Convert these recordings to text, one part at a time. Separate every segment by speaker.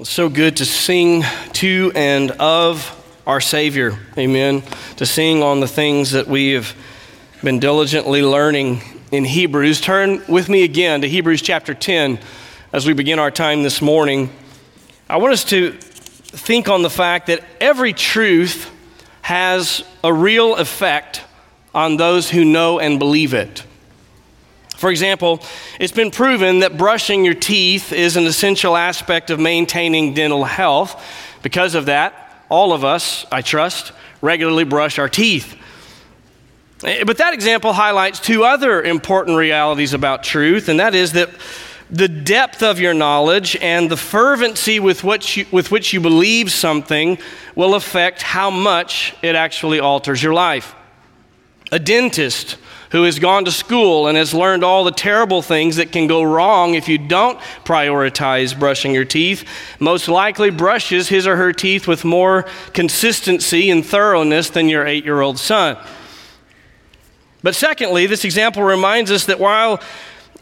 Speaker 1: It's so good to sing to and of our Savior. Amen. To sing on the things that we have been diligently learning in Hebrews. Turn with me again to Hebrews chapter 10 as we begin our time this morning. I want us to think on the fact that every truth has a real effect on those who know and believe it. For example, it's been proven that brushing your teeth is an essential aspect of maintaining dental health. Because of that, all of us, I trust, regularly brush our teeth. Eh, but that example highlights two other important realities about truth, and that is that the depth of your knowledge and the fervency with which you, with which you believe something will affect how much it actually alters your life. A dentist who has gone to school and has learned all the terrible things that can go wrong if you don't prioritize brushing your teeth, most likely brushes his or her teeth with more consistency and thoroughness than your eight year old son. But secondly, this example reminds us that while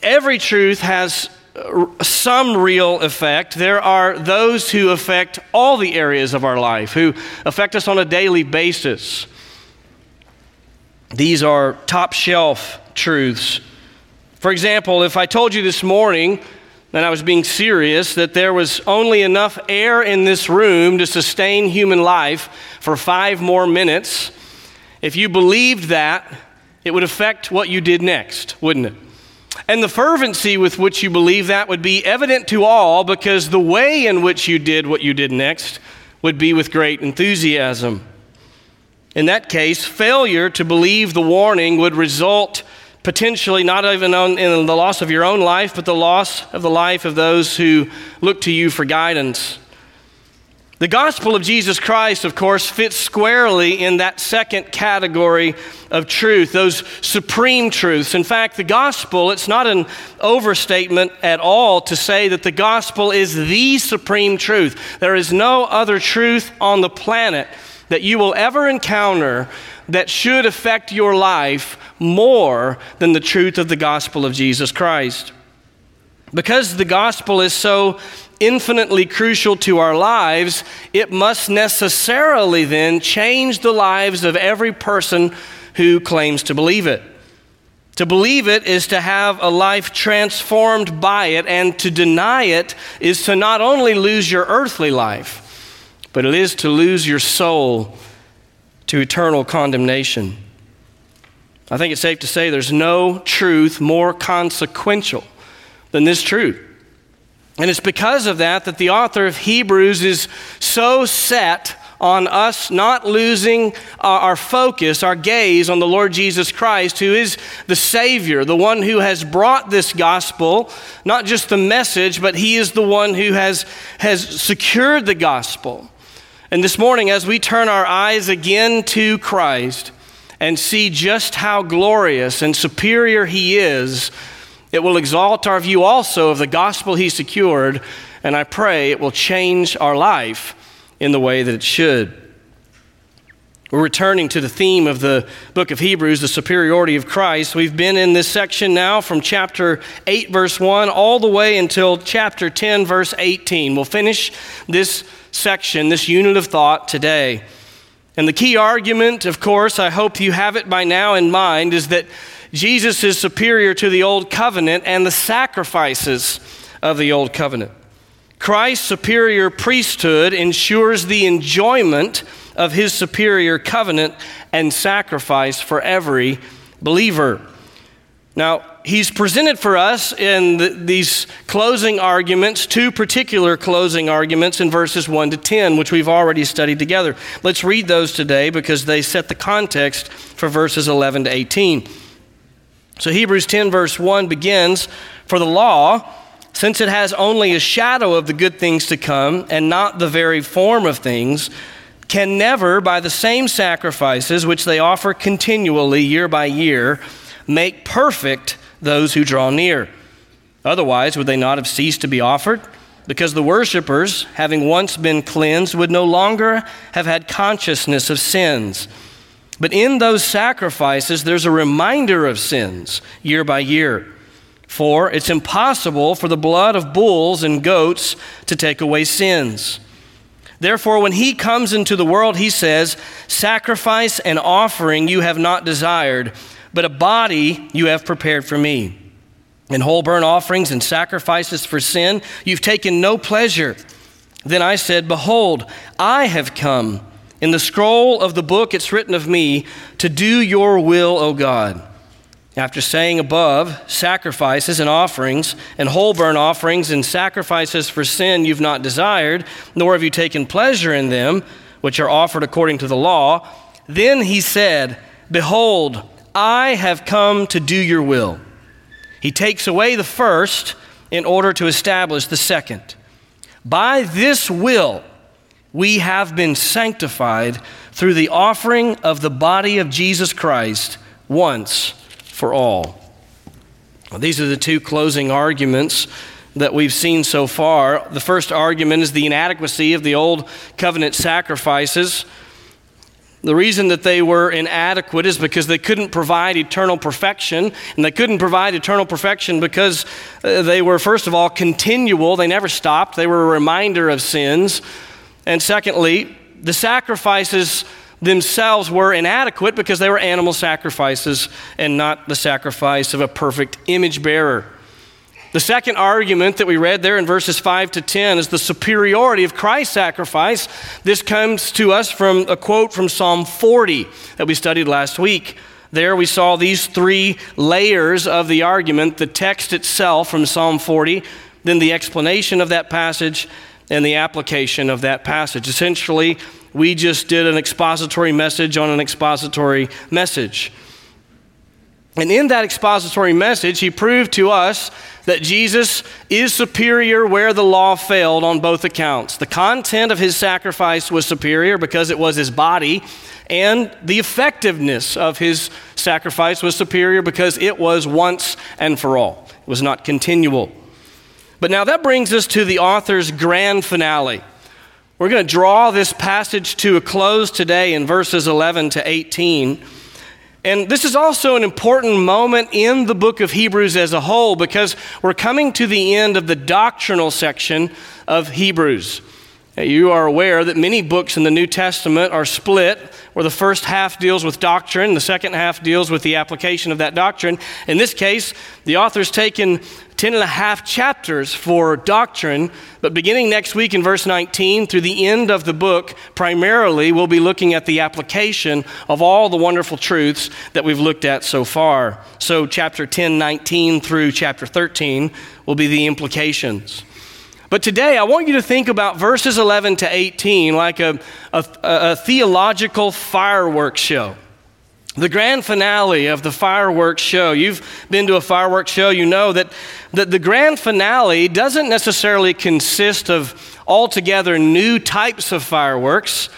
Speaker 1: every truth has uh, some real effect. There are those who affect all the areas of our life, who affect us on a daily basis. These are top shelf truths. For example, if I told you this morning, and I was being serious, that there was only enough air in this room to sustain human life for five more minutes, if you believed that, it would affect what you did next, wouldn't it? And the fervency with which you believe that would be evident to all because the way in which you did what you did next would be with great enthusiasm. In that case, failure to believe the warning would result potentially not even in the loss of your own life, but the loss of the life of those who look to you for guidance. The gospel of Jesus Christ, of course, fits squarely in that second category of truth, those supreme truths. In fact, the gospel, it's not an overstatement at all to say that the gospel is the supreme truth. There is no other truth on the planet that you will ever encounter that should affect your life more than the truth of the gospel of Jesus Christ. Because the gospel is so infinitely crucial to our lives, it must necessarily then change the lives of every person who claims to believe it. To believe it is to have a life transformed by it, and to deny it is to not only lose your earthly life, but it is to lose your soul to eternal condemnation. I think it's safe to say there's no truth more consequential than this truth. And it's because of that that the author of Hebrews is so set on us not losing uh, our focus, our gaze on the Lord Jesus Christ, who is the Savior, the one who has brought this gospel, not just the message, but He is the one who has, has secured the gospel. And this morning, as we turn our eyes again to Christ and see just how glorious and superior He is, it will exalt our view also of the gospel He secured, and I pray it will change our life in the way that it should. We're returning to the theme of the book of Hebrews, the superiority of Christ. We've been in this section now from chapter 8, verse 1, all the way until chapter 10, verse 18. We'll finish this section, this unit of thought today. And the key argument, of course, I hope you have it by now in mind, is that Jesus is superior to the old covenant and the sacrifices of the old covenant. Christ's superior priesthood ensures the enjoyment of his superior covenant and sacrifice for every believer. Now, he's presented for us in the, these closing arguments, two particular closing arguments in verses 1 to 10, which we've already studied together. Let's read those today because they set the context for verses 11 to 18. So, Hebrews 10, verse 1 begins For the law, since it has only a shadow of the good things to come and not the very form of things, can never, by the same sacrifices which they offer continually year by year, make perfect those who draw near. Otherwise, would they not have ceased to be offered? Because the worshippers, having once been cleansed, would no longer have had consciousness of sins. But in those sacrifices, there's a reminder of sins year by year. For it's impossible for the blood of bulls and goats to take away sins. Therefore, when he comes into the world, he says, Sacrifice and offering you have not desired, but a body you have prepared for me. In whole burnt offerings and sacrifices for sin, you've taken no pleasure. Then I said, Behold, I have come. In the scroll of the book it's written of me to do your will, O God. After saying above, sacrifices and offerings, and whole burnt offerings and sacrifices for sin you've not desired, nor have you taken pleasure in them, which are offered according to the law, then he said, Behold, I have come to do your will. He takes away the first in order to establish the second. By this will, we have been sanctified through the offering of the body of Jesus Christ once for all. Well, these are the two closing arguments that we've seen so far. The first argument is the inadequacy of the old covenant sacrifices. The reason that they were inadequate is because they couldn't provide eternal perfection. And they couldn't provide eternal perfection because uh, they were, first of all, continual. They never stopped. They were a reminder of sins. And secondly, the sacrifices themselves were inadequate because they were animal sacrifices and not the sacrifice of a perfect image bearer. The second argument that we read there in verses 5 to 10 is the superiority of Christ's sacrifice. This comes to us from a quote from Psalm 40 that we studied last week. There we saw these three layers of the argument the text itself from Psalm 40, then the explanation of that passage, and the application of that passage. Essentially, we just did an expository message on an expository message. And in that expository message, he proved to us that Jesus is superior where the law failed on both accounts. The content of his sacrifice was superior because it was his body, and the effectiveness of his sacrifice was superior because it was once and for all, it was not continual. But now that brings us to the author's grand finale. We're going to draw this passage to a close today in verses 11 to 18. And this is also an important moment in the book of Hebrews as a whole because we're coming to the end of the doctrinal section of Hebrews. You are aware that many books in the New Testament are split, where the first half deals with doctrine, the second half deals with the application of that doctrine. In this case, the author's taken 10 and a half chapters for doctrine, but beginning next week in verse 19 through the end of the book, primarily we'll be looking at the application of all the wonderful truths that we've looked at so far. So, chapter 10, 19 through chapter 13 will be the implications. But today, I want you to think about verses 11 to 18 like a, a, a, theological fireworks show. The grand finale of the fireworks show. You've been to a fireworks show, you know that, that the grand finale doesn't necessarily consist of altogether new types of fireworks,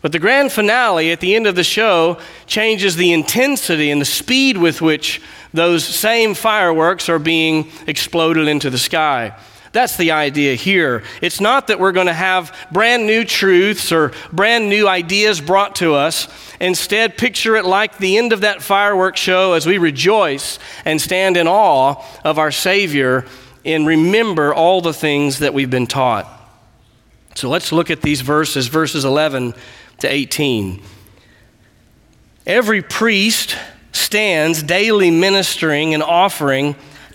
Speaker 1: but the grand finale at the end of the show changes the intensity and the speed with which those same fireworks are being exploded into the sky. That's the idea here. It's not that we're going to have brand new truths or brand new ideas brought to us. Instead, picture it like the end of that fireworks show as we rejoice and stand in awe of our Savior and remember all the things that we've been taught. So let's look at these verses, verses 11 to 18. Every priest stands daily ministering and offering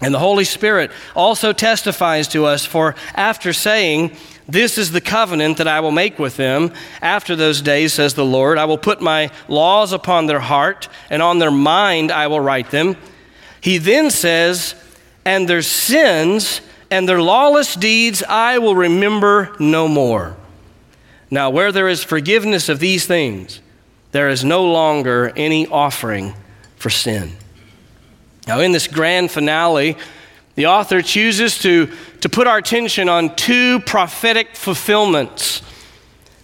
Speaker 1: And the Holy Spirit also testifies to us, for after saying, This is the covenant that I will make with them, after those days, says the Lord, I will put my laws upon their heart, and on their mind I will write them. He then says, And their sins and their lawless deeds I will remember no more. Now, where there is forgiveness of these things, there is no longer any offering for sin. Now, in this grand finale, the author chooses to to put our attention on two prophetic fulfillments.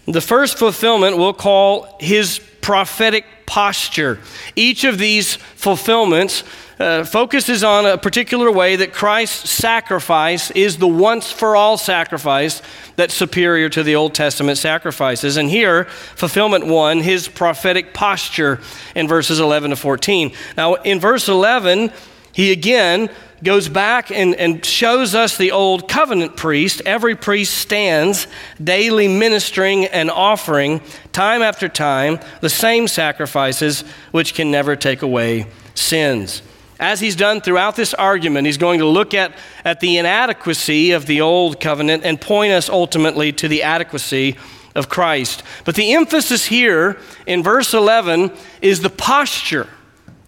Speaker 1: The first fulfillment we'll call his prophetic posture. Each of these fulfillments uh, focuses on a particular way that Christ's sacrifice is the once for all sacrifice that's superior to the Old Testament sacrifices. And here, fulfillment one, his prophetic posture in verses 11 to 14. Now, in verse 11, he again goes back and, and shows us the old covenant priest. Every priest stands daily ministering and offering, time after time, the same sacrifices which can never take away sins. As he's done throughout this argument, he's going to look at, at the inadequacy of the old covenant and point us ultimately to the adequacy of Christ. But the emphasis here in verse 11 is the posture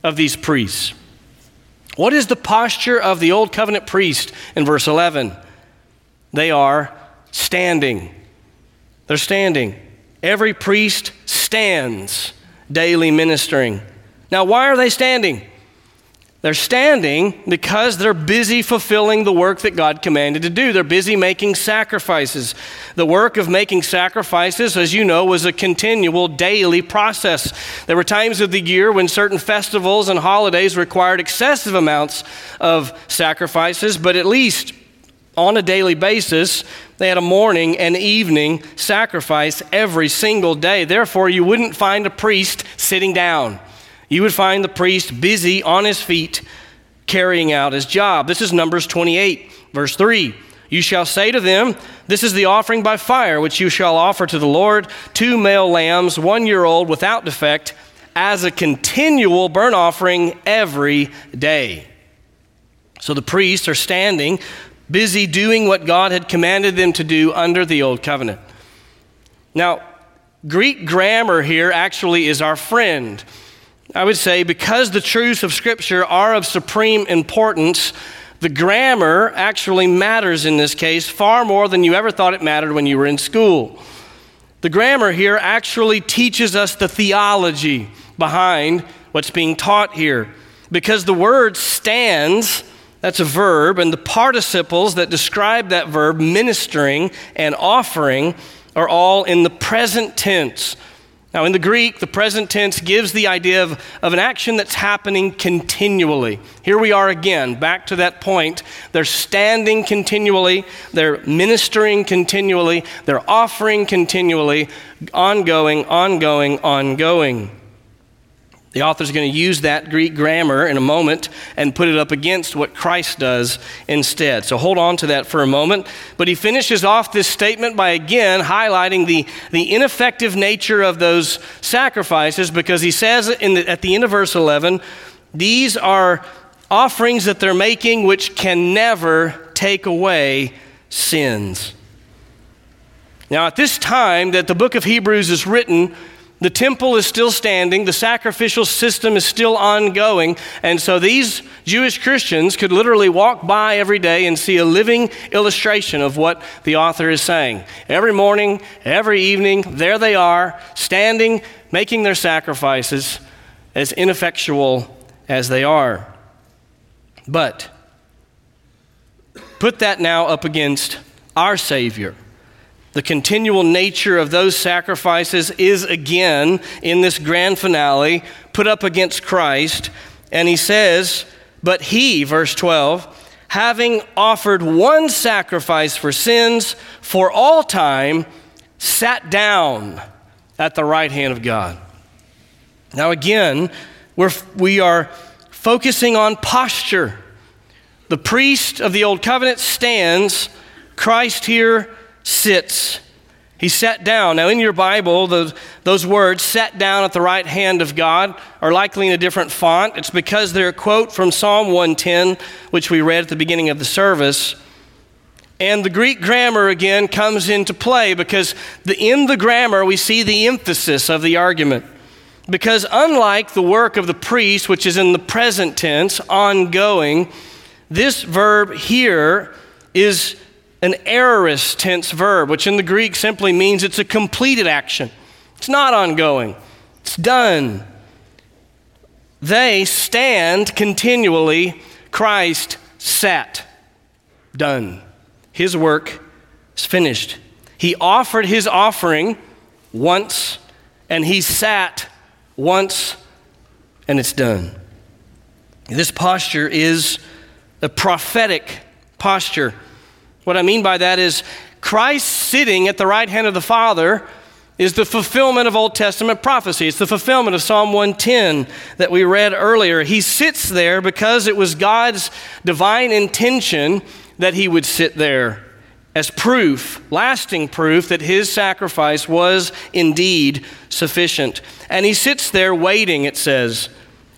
Speaker 1: of these priests. What is the posture of the old covenant priest in verse 11? They are standing. They're standing. Every priest stands daily ministering. Now, why are they standing? They're standing because they're busy fulfilling the work that God commanded to do. They're busy making sacrifices. The work of making sacrifices, as you know, was a continual daily process. There were times of the year when certain festivals and holidays required excessive amounts of sacrifices, but at least on a daily basis, they had a morning and evening sacrifice every single day. Therefore, you wouldn't find a priest sitting down you would find the priest busy on his feet carrying out his job. This is Numbers 28, verse 3. You shall say to them, This is the offering by fire which you shall offer to the Lord two male lambs, one year old, without defect, as a continual burnt offering every day. So the priests are standing, busy doing what God had commanded them to do under the old covenant. Now, Greek grammar here actually is our friend. I would say because the truths of Scripture are of supreme importance, the grammar actually matters in this case far more than you ever thought it mattered when you were in school. The grammar here actually teaches us the theology behind what's being taught here. Because the word stands, that's a verb, and the participles that describe that verb, ministering and offering, are all in the present tense. Now, in the Greek, the present tense gives the idea of, of an action that's happening continually. Here we are again, back to that point. They're standing continually, they're ministering continually, they're offering continually, ongoing, ongoing, ongoing. The author's going to use that Greek grammar in a moment and put it up against what Christ does instead. So hold on to that for a moment. But he finishes off this statement by again highlighting the, the ineffective nature of those sacrifices because he says the, at the end of verse 11, these are offerings that they're making which can never take away sins. Now, at this time that the book of Hebrews is written, the temple is still standing, the sacrificial system is still ongoing, and so these Jewish Christians could literally walk by every day and see a living illustration of what the author is saying. Every morning, every evening, there they are, standing, making their sacrifices, as ineffectual as they are. But put that now up against our Savior the continual nature of those sacrifices is again in this grand finale put up against Christ. And he says, But he, verse 12, having offered one sacrifice for sins for all time, sat down at the right hand of God. Now, again, we're, we are focusing on posture. The priest of the Old Covenant stands, Christ here sits. He sat down. Now, in your Bible, those, those words, sat down at the right hand of God, are likely in a different font. It's because they're a quote from Psalm 110, which we read at the beginning of the service. And the Greek grammar again comes into play because the, in the grammar we see the emphasis of the argument. Because unlike the work of the priest, which is in the present tense, ongoing, this verb here is an aorist tense verb, which in the Greek simply means it's a completed action. It's not ongoing, it's done. They stand continually. Christ sat. Done. his work is finished. He offered his offering once, and he sat once, and it's done. This posture is a prophetic posture. What I mean by that is Christ sitting at the right hand of the Father is the fulfillment of Old Testament prophecy. It's the fulfillment of Psalm 110 that we read earlier. He sits there because it was God's divine intention that he would sit there as proof, lasting proof, that his sacrifice was indeed sufficient. And he sits there waiting, it says,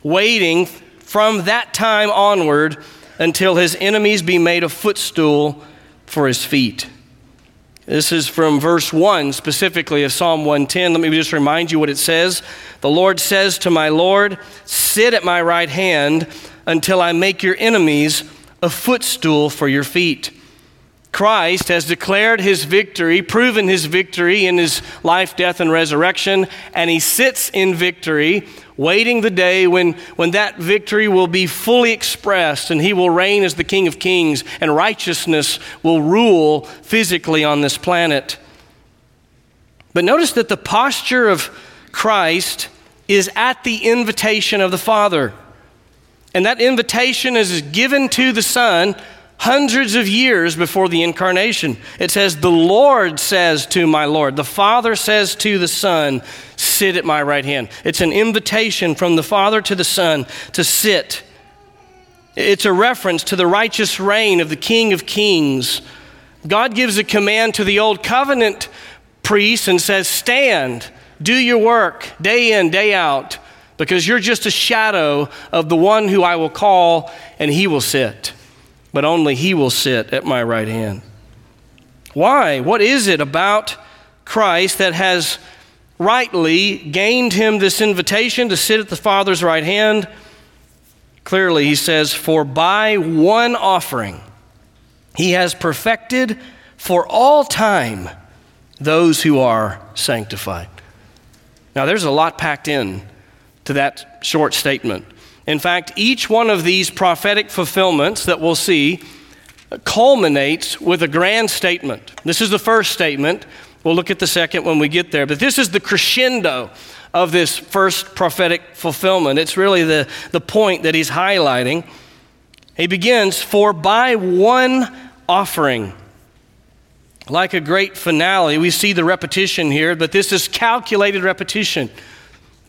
Speaker 1: waiting from that time onward until his enemies be made a footstool for his feet. This is from verse 1 specifically of Psalm 110. Let me just remind you what it says. The Lord says to my Lord, Sit at my right hand until I make your enemies a footstool for your feet. Christ has declared his victory, proven his victory in his life, death, and resurrection, and he sits in victory, waiting the day when, when that victory will be fully expressed and he will reign as the King of Kings and righteousness will rule physically on this planet. But notice that the posture of Christ is at the invitation of the Father. And that invitation is given to the Son hundreds of years before the incarnation. It says, The Lord says to my Lord, the Father says to the Son, Sit at my right hand. It's an invitation from the Father to the Son to sit. It's a reference to the righteous reign of the King of Kings. God gives a command to the Old Covenant priests and says, Stand, do your work day in, day out, because you're just a shadow of the one who I will call, and he will sit but only he will sit at my right hand. Why? What is it about Christ that has rightly gained him this invitation to sit at the Father's right hand? Clearly, he says, For by one offering he has perfected for all time those who are sanctified. Now, there's a lot packed in to that short statement. In fact, each one of these prophetic fulfillments that we'll see culminates with a grand statement. This is the first statement. We'll look at the second when we get there. But this is the crescendo of this first prophetic fulfillment. It's really the, the point that he's highlighting. He begins, For by one offering, like a great finale, we see the repetition here, but this is calculated repetition.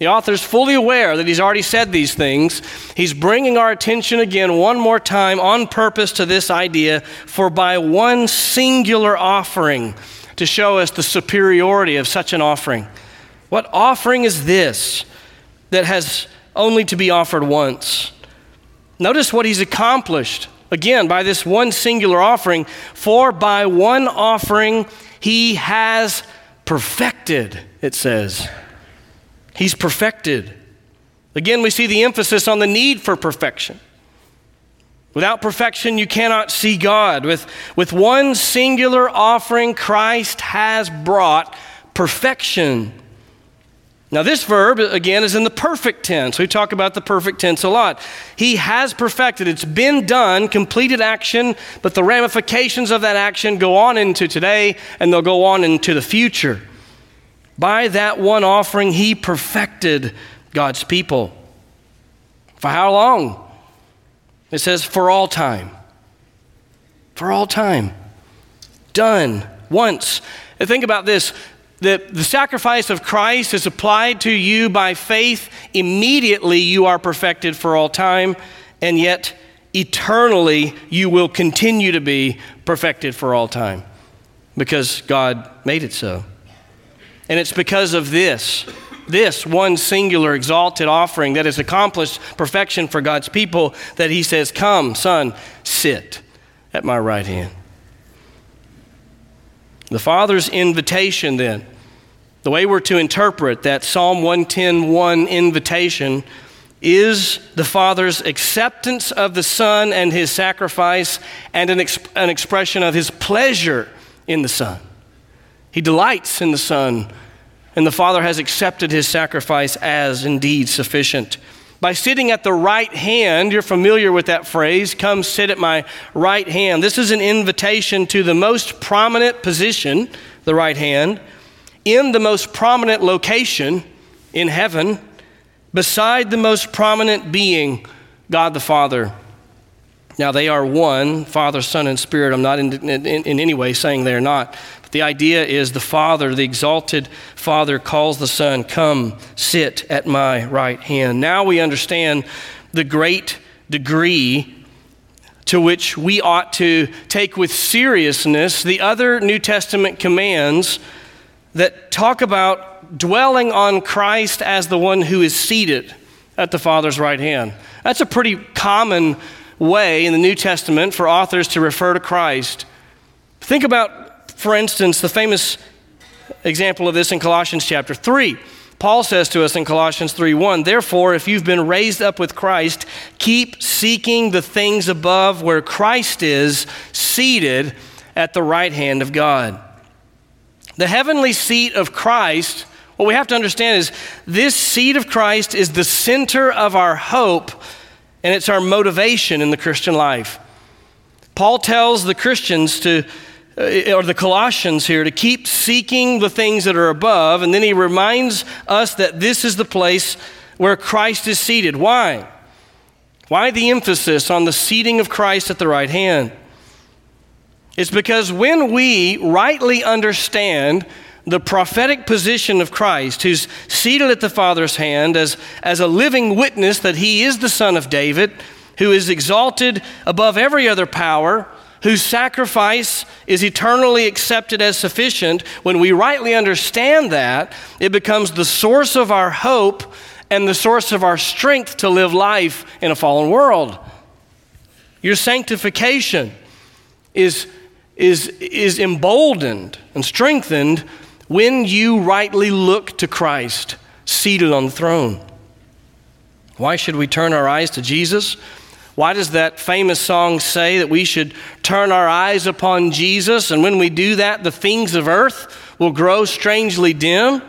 Speaker 1: The author is fully aware that he's already said these things. He's bringing our attention again one more time on purpose to this idea for by one singular offering to show us the superiority of such an offering. What offering is this that has only to be offered once? Notice what he's accomplished again by this one singular offering. For by one offering he has perfected, it says. He's perfected. Again, we see the emphasis on the need for perfection. Without perfection, you cannot see God. With, with one singular offering, Christ has brought perfection. Now, this verb, again, is in the perfect tense. We talk about the perfect tense a lot. He has perfected. It's been done, completed action, but the ramifications of that action go on into today and they'll go on into the future. By that one offering, he perfected God's people. For how long? It says, for all time. For all time. Done once. And think about this the, the sacrifice of Christ is applied to you by faith. Immediately, you are perfected for all time, and yet eternally, you will continue to be perfected for all time because God made it so. And it's because of this, this one singular exalted offering that has accomplished perfection for God's people that he says, Come, son, sit at my right hand. The Father's invitation, then, the way we're to interpret that Psalm 110:1 invitation is the Father's acceptance of the Son and his sacrifice and an, exp- an expression of his pleasure in the Son. He delights in the Son, and the Father has accepted his sacrifice as indeed sufficient. By sitting at the right hand, you're familiar with that phrase, come sit at my right hand. This is an invitation to the most prominent position, the right hand, in the most prominent location in heaven, beside the most prominent being, God the Father. Now, they are one, Father, Son, and Spirit. I'm not in, in, in, any way saying they're not. The idea is the Father, the exalted Father, calls the Son, Come, sit at my right hand. Now we understand the great degree to which we ought to take with seriousness the other New Testament commands that talk about dwelling on Christ as the one who is seated at the Father's right hand. That's a pretty common way in the New Testament for authors to refer to Christ. Think about, for instance, the famous example of this in Colossians chapter 3. Paul says to us in Colossians 3:1, "Therefore, if you've been raised up with Christ, keep seeking the things above where Christ is seated at the right hand of God." The heavenly seat of Christ, what we have to understand is this seat of Christ is the center of our hope and it's our motivation in the Christian life. Paul tells the Christians to, Uh, or the Colossians here, to keep seeking the things that are above, and then he reminds us that this is the place where Christ is seated. Why? Why the emphasis on the seating of Christ at the right hand? It's because when we rightly understand the prophetic position of Christ, who's seated at the Father's hand as, as a living witness that he is the Son of David, who is exalted above every other power, whose sacrifice is eternally accepted as sufficient, when we rightly understand that, it becomes the source of our hope and the source of our strength to live life in a fallen world. Your sanctification is, is, is emboldened and strengthened when you rightly look to Christ seated on the throne. Why should we turn our eyes to Jesus? Why does that famous song say that we should turn our eyes upon Jesus? And when we do that, the things of earth will grow strangely dim?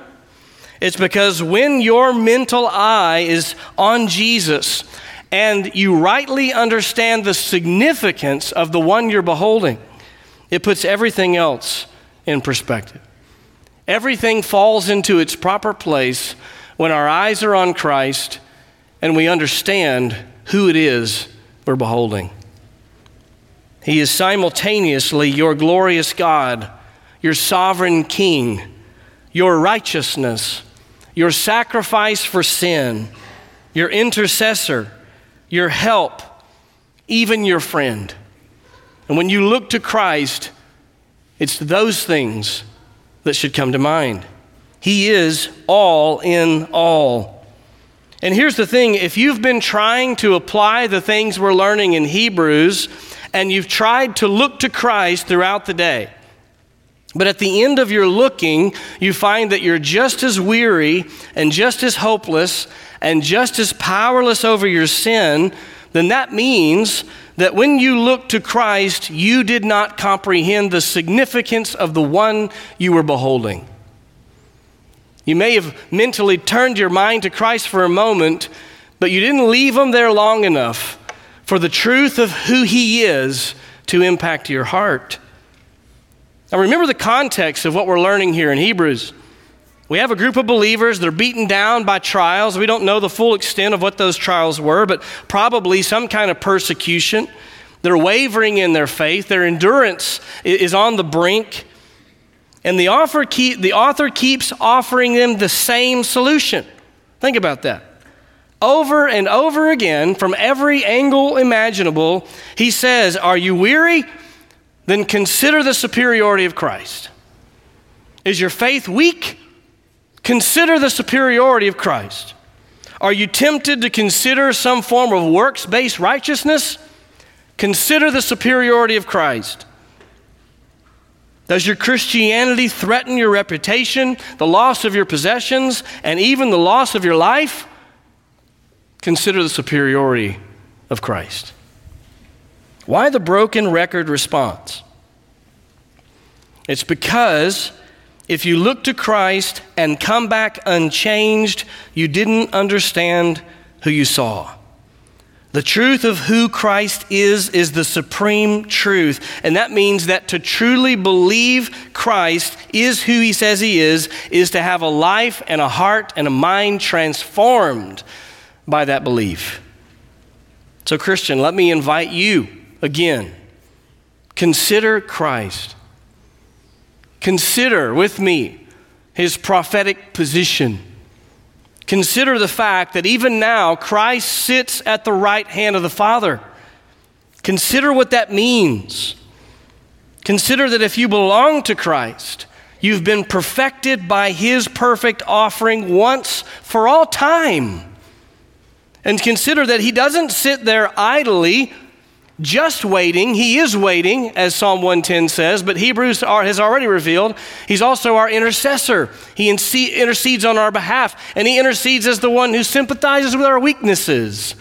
Speaker 1: It's because when your mental eye is on Jesus and you rightly understand the significance of the one you're beholding, it puts everything else in perspective. Everything falls into its proper place when our eyes are on Christ and we understand who it is we're beholding. He is simultaneously your glorious God, your sovereign King, your righteousness, your sacrifice for sin, your intercessor, your help, even your friend. And when you look to Christ, it's those things that should come to mind. He is all in all. And here's the thing if you've been trying to apply the things we're learning in Hebrews, and you've tried to look to Christ throughout the day, but at the end of your looking, you find that you're just as weary and just as hopeless and just as powerless over your sin, then that means that when you look to Christ, you did not comprehend the significance of the one you were beholding. You may have mentally turned your mind to Christ for a moment, but you didn't leave him there long enough for the truth of who he is to impact your heart. Now, remember the context of what we're learning here in Hebrews. We have a group of believers that are beaten down by trials. We don't know the full extent of what those trials were, but probably some kind of persecution. They're wavering in their faith, their endurance is on the brink. And the, author, keep, the author keeps offering them the same solution. Think about that. Over and over again, from every angle imaginable, he says, Are you weary? Then consider the superiority of Christ. Is your faith weak? Consider the superiority of Christ. Are you tempted to consider some form of works based righteousness? Consider the superiority of Christ. Does your Christianity threaten your reputation, the loss of your possessions, and even the loss of your life? Consider the superiority of Christ. Why the broken record response? It's because if you look to Christ and come back unchanged, you didn't understand who you saw. The truth of who Christ is is the supreme truth. And that means that to truly believe Christ is who he says he is, is to have a life and a heart and a mind transformed by that belief. So, Christian, let me invite you again. Consider Christ. Consider with me his prophetic position Consider the fact that even now Christ sits at the right hand of the Father. Consider what that means. Consider that if you belong to Christ, you've been perfected by his perfect offering once for all time. And consider that he doesn't sit there idly just waiting. He is waiting, as Psalm 110 says, but Hebrews has already revealed he's also our intercessor. He intercedes on our behalf, and he intercedes as the one who sympathizes with our weaknesses.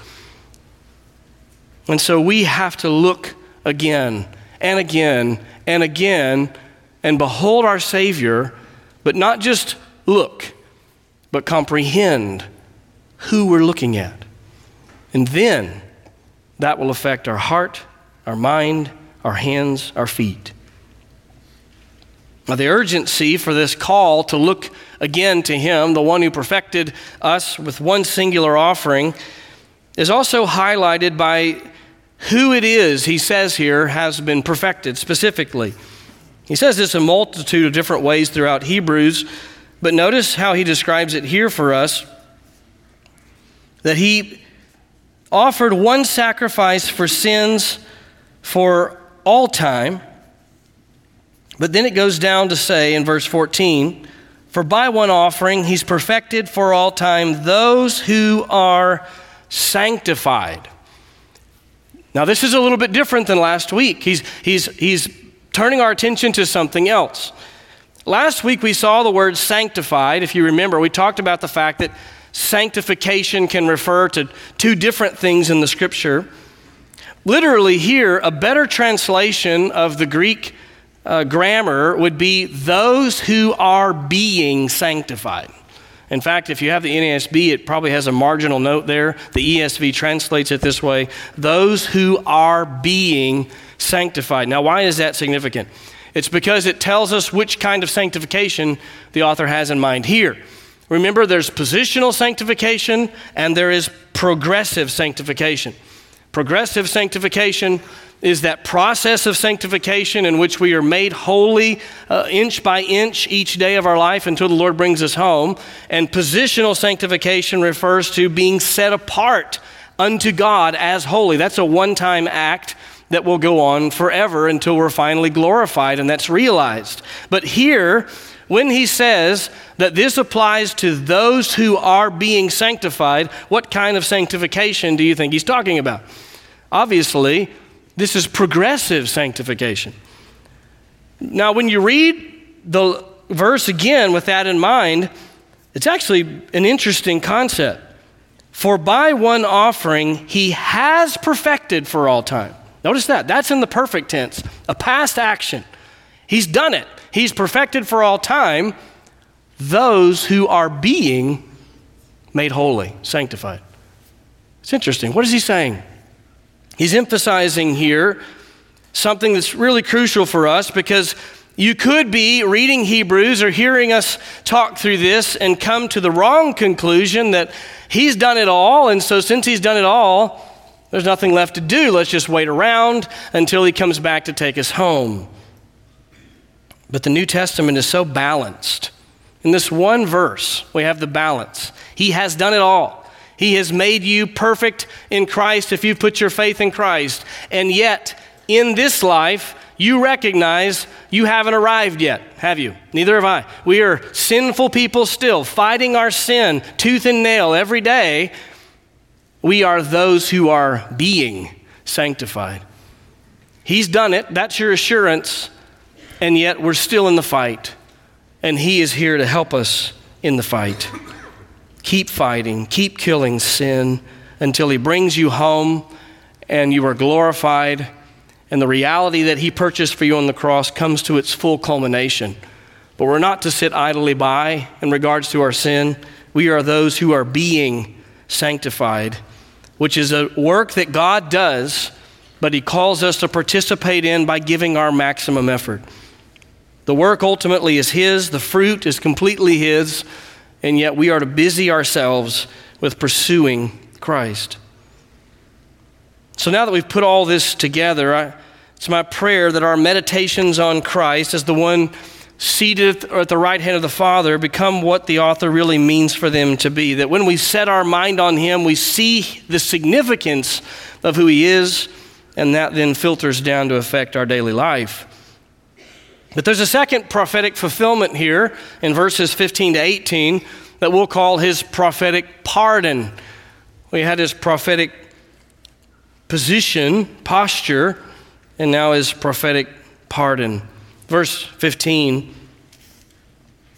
Speaker 1: And so we have to look again and again and again and behold our Savior, but not just look, but comprehend who we're looking at. And then that will affect our heart, our mind, our hands, our feet. Now, the urgency for this call to look again to Him, the one who perfected us with one singular offering, is also highlighted by who it is He says here has been perfected specifically. He says this a multitude of different ways throughout Hebrews, but notice how He describes it here for us that He offered one sacrifice for sins for all time. But then it goes down to say in verse 14, For by one offering he's perfected for all time those who are sanctified. Now, this is a little bit different than last week. He's, he's, he's turning our attention to something else. Last week we saw the word sanctified. If you remember, we talked about the fact that sanctification can refer to two different things in the scripture. Literally, here, a better translation of the Greek uh, grammar would be those who are being sanctified. In fact, if you have the NASB, it probably has a marginal note there. The ESV translates it this way those who are being sanctified. Now, why is that significant? It's because it tells us which kind of sanctification the author has in mind here. Remember, there's positional sanctification and there is progressive sanctification. Progressive sanctification is that process of sanctification in which we are made holy uh, inch by inch each day of our life until the Lord brings us home. And positional sanctification refers to being set apart unto God as holy. That's a one time act that will go on forever until we're finally glorified and that's realized. But here, when he says that this applies to those who are being sanctified, what kind of sanctification do you think he's talking about? Obviously, this is progressive sanctification. Now, when you read the verse again with that in mind, it's actually an interesting concept. For by one offering he has perfected for all time. Notice that. That's in the perfect tense, a past action. He's done it. He's perfected for all time those who are being made holy, sanctified. It's interesting. What is he saying? He's emphasizing here something that's really crucial for us because you could be reading Hebrews or hearing us talk through this and come to the wrong conclusion that he's done it all, and so since he's done it all, there's nothing left to do. Let's just wait around until he comes back to take us home. But the New Testament is so balanced. In this one verse, we have the balance. He has done it all. He has made you perfect in Christ if you put your faith in Christ. And yet, in this life, you recognize you haven't arrived yet, have you? Neither have I. We are sinful people still, fighting our sin tooth and nail every day. We are those who are being sanctified. He's done it. That's your assurance and yet we're still in the fight. And He is here to help us in the fight. Keep fighting, keep killing sin until He brings you home and you are glorified. And the reality that He purchased for you on the cross comes to its full culmination. But we're not to sit idly by in regards to our sin. We are those who are being sanctified, which is a work that God does, but He calls us to participate in by giving our maximum effort. The work ultimately is His, the fruit is completely His, and yet we are to busy ourselves with pursuing Christ. So now that we've put all this together, I, it's my prayer that our meditations on Christ as the one seated at the right hand of the Father become what the author really means for them to be. That when we set our mind on Him, we see the significance of who He is, and that then filters down to affect our daily life. But there's a second prophetic fulfillment here in verses 15 to 18 that we'll call His prophetic pardon. We had His prophetic position, posture, and now His prophetic pardon. Verse 15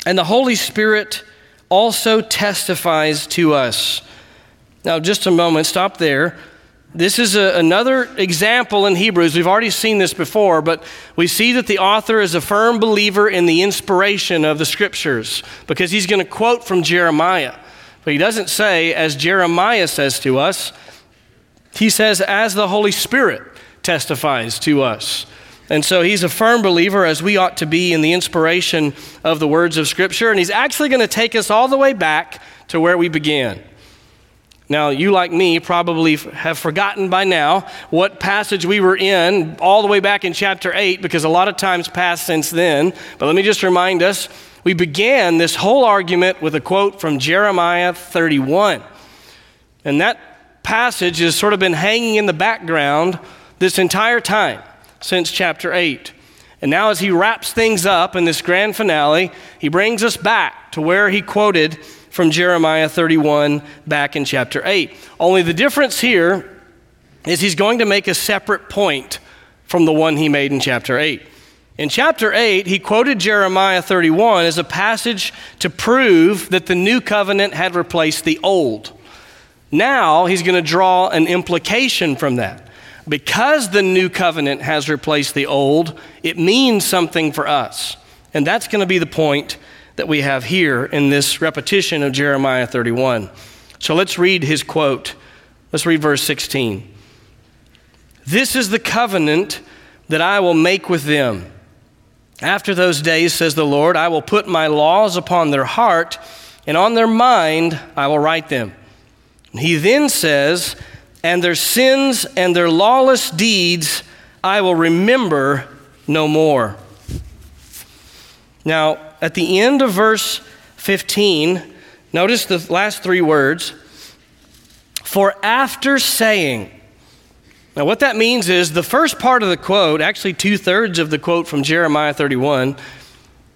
Speaker 1: And the Holy Spirit also testifies to us. Now, just a moment, stop there. This is a, another example in Hebrews. We've already seen this before, but we see that the author is a firm believer in the inspiration of the scriptures because he's going to quote from Jeremiah. But he doesn't say, as Jeremiah says to us, he says, as the Holy Spirit testifies to us. And so he's a firm believer, as we ought to be, in the inspiration of the words of Scripture. And he's actually going to take us all the way back to where we began. Now, you, like me, probably have forgotten by now what passage we were in all the way back in chapter 8 because a lot of times passed since then. But let me just remind us we began this whole argument with a quote from Jeremiah 31. And that passage has sort of been hanging in the background this entire time since chapter 8. And now, as he wraps things up in this grand finale, he brings us back to where he quoted from Jeremiah 31 back in chapter 8. Only the difference here is he's going to make a separate point from the one he made in chapter 8. In chapter 8, he quoted Jeremiah 31 as a passage to prove that the new covenant had replaced the old. Now, he's going to draw an implication from that. Because the new covenant has replaced the old, it means something for us. And that's going to be the point that we have here in this repetition of Jeremiah 31. So let's read his quote. Let's read verse 16. This is the covenant that I will make with them. After those days, says the Lord, I will put my laws upon their heart, and on their mind I will write them. He then says, and their sins and their lawless deeds I will remember no more. Now, at the end of verse 15, notice the last three words for after saying. Now, what that means is the first part of the quote, actually two thirds of the quote from Jeremiah 31,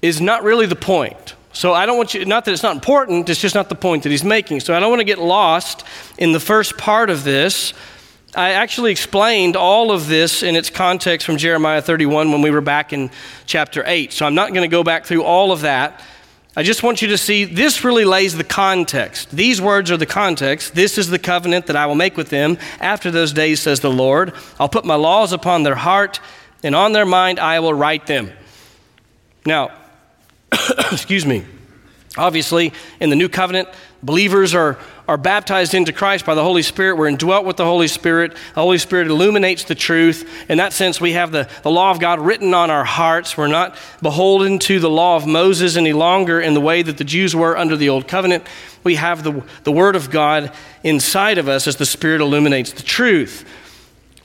Speaker 1: is not really the point. So I don't want you, not that it's not important, it's just not the point that he's making. So I don't want to get lost in the first part of this. I actually explained all of this in its context from Jeremiah 31 when we were back in chapter 8. So I'm not going to go back through all of that. I just want you to see this really lays the context. These words are the context. This is the covenant that I will make with them after those days, says the Lord. I'll put my laws upon their heart, and on their mind I will write them. Now, excuse me. Obviously, in the new covenant, believers are, are baptized into Christ by the Holy Spirit. We're indwelt with the Holy Spirit. The Holy Spirit illuminates the truth. In that sense, we have the, the law of God written on our hearts. We're not beholden to the law of Moses any longer in the way that the Jews were under the Old Covenant. We have the, the Word of God inside of us as the Spirit illuminates the truth.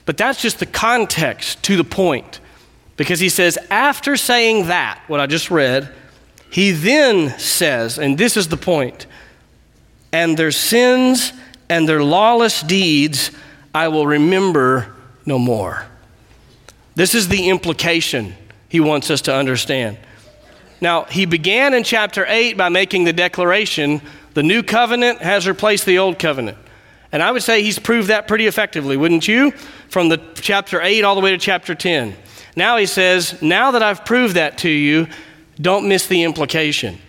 Speaker 1: But that's just the context to the point. Because he says, after saying that, what I just read, he then says, and this is the point, and their sins and their lawless deeds I will remember no more. This is the implication he wants us to understand. Now, he began in chapter 8 by making the declaration the new covenant has replaced the old covenant. And I would say he's proved that pretty effectively, wouldn't you? From the chapter 8 all the way to chapter 10. Now he says, Now that I've proved that to you, don't miss the implication.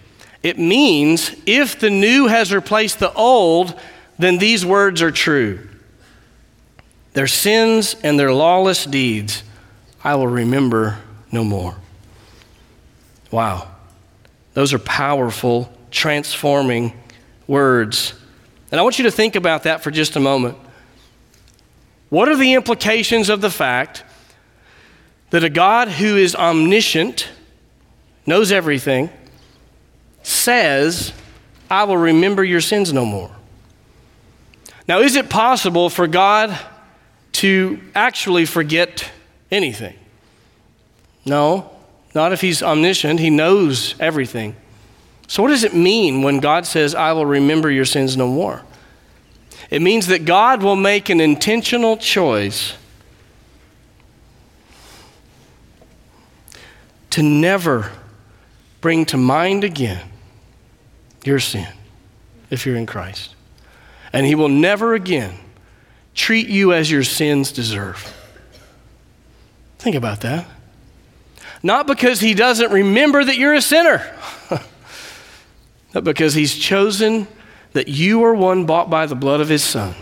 Speaker 1: It means if the new has replaced the old, then these words are true. Their sins and their lawless deeds I will remember no more. Wow. Those are powerful, transforming words And I want you to think about that for just a moment. What are the implications of the fact that a God who is omniscient, knows everything, says, I will remember your sins no more? Now, is it possible for God to actually forget anything? No, not if He's omniscient. He knows everything. So, what does it mean when God says, I will remember your sins no more? It means that God will make an intentional choice to never bring to mind again your sin if you're in Christ. And He will never again treat you as your sins deserve. Think about that. Not because He doesn't remember that you're a sinner but because he's chosen that you are one bought by the blood of his son.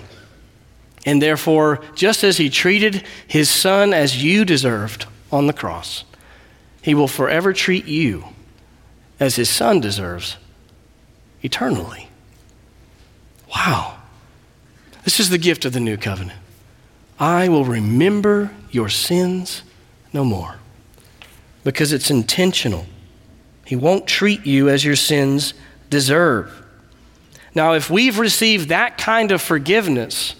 Speaker 1: And therefore, just as he treated his son as you deserved on the cross, he will forever treat you as his son deserves eternally. Wow. This is the gift of the new covenant. I will remember your sins no more because it's intentional. He won't treat you as your sins deserve. Now, if we've received that kind of forgiveness